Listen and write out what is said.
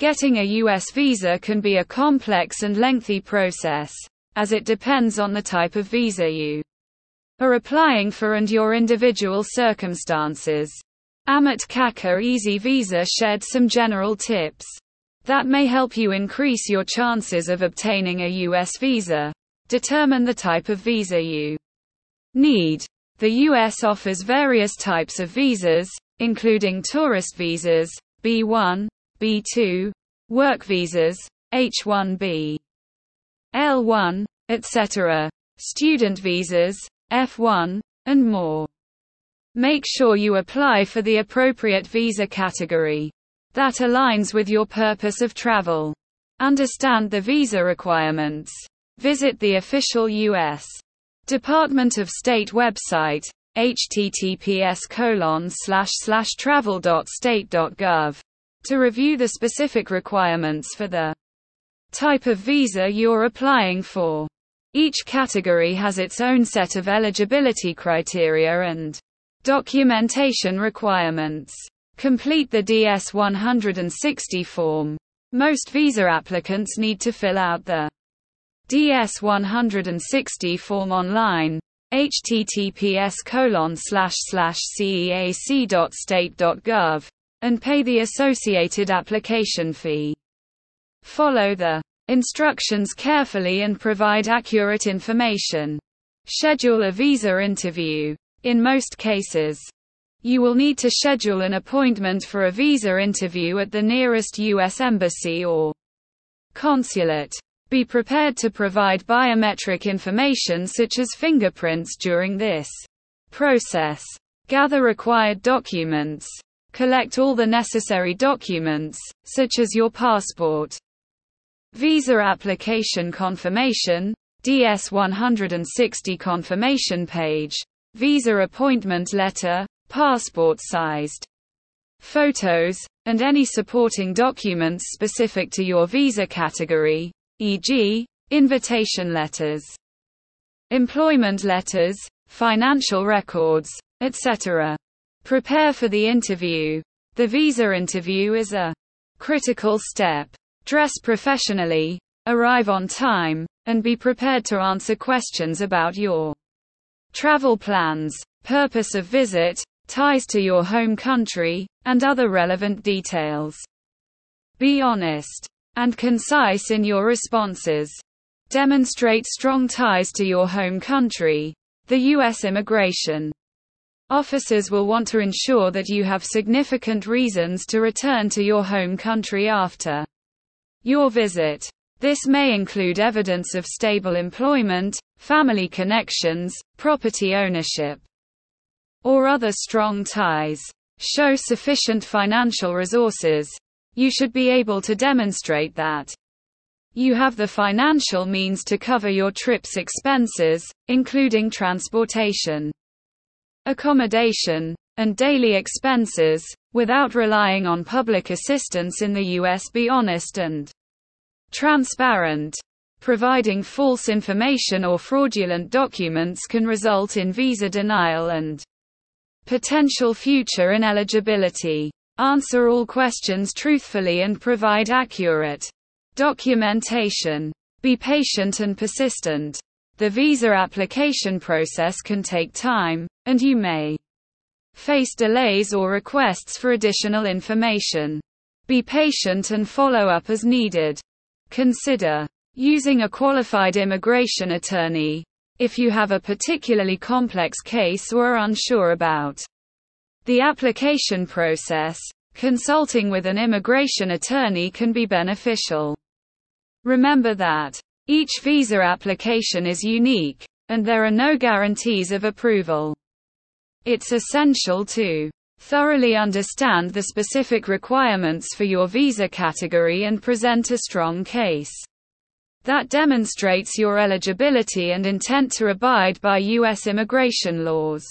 Getting a U.S. visa can be a complex and lengthy process, as it depends on the type of visa you are applying for and your individual circumstances. Amit Kakkar Easy Visa shared some general tips that may help you increase your chances of obtaining a U.S. visa. Determine the type of visa you need. The U.S. offers various types of visas, including tourist visas, B1, B2, work visas, H1B, L1, etc., student visas, F1, and more. Make sure you apply for the appropriate visa category that aligns with your purpose of travel. Understand the visa requirements. Visit the official U.S. Department of State website, https travel.state.gov, to review the specific requirements for the type of visa you're applying for. Each category has its own set of eligibility criteria and documentation requirements. Complete the DS-160 form. Most visa applicants need to fill out the DS-160 form online, https ceac.state.gov, and pay the associated application fee. Follow the instructions carefully and provide accurate information. Schedule a visa interview. In most cases, you will need to schedule an appointment for a visa interview at the nearest U.S. embassy or consulate. Be prepared to provide biometric information such as fingerprints during this process. Gather required documents. Collect all the necessary documents, such as your passport, visa application confirmation, DS-160 confirmation page, visa appointment letter, passport-sized photos, and any supporting documents specific to your visa category, e.g., invitation letters, employment letters, financial records, etc. Prepare for the interview. The visa interview is a critical step. Dress professionally, arrive on time, and be prepared to answer questions about your travel plans, purpose of visit, ties to your home country, and other relevant details. Be honest and concise in your responses. Demonstrate strong ties to your home country. The U.S. immigration officers will want to ensure that you have significant reasons to return to your home country after your visit. This may include evidence of stable employment, family connections, property ownership, or other strong ties. Show sufficient financial resources. You should be able to demonstrate that you have the financial means to cover your trip's expenses, including transportation, accommodation, and daily expenses, without relying on public assistance in the U.S. Be honest and transparent. Providing false information or fraudulent documents can result in visa denial and Potential future ineligibility. Answer all questions truthfully and provide accurate documentation. Be patient and persistent. The visa application process can take time, and you may face delays or requests for additional information. Be patient and follow up as needed. Consider using a qualified immigration attorney, if you have a particularly complex case or are unsure about the application process, consulting with an immigration attorney can be beneficial. Remember that each visa application is unique, and there are no guarantees of approval. It's essential to thoroughly understand the specific requirements for your visa category and present a strong case that demonstrates your eligibility and intent to abide by U.S. immigration laws.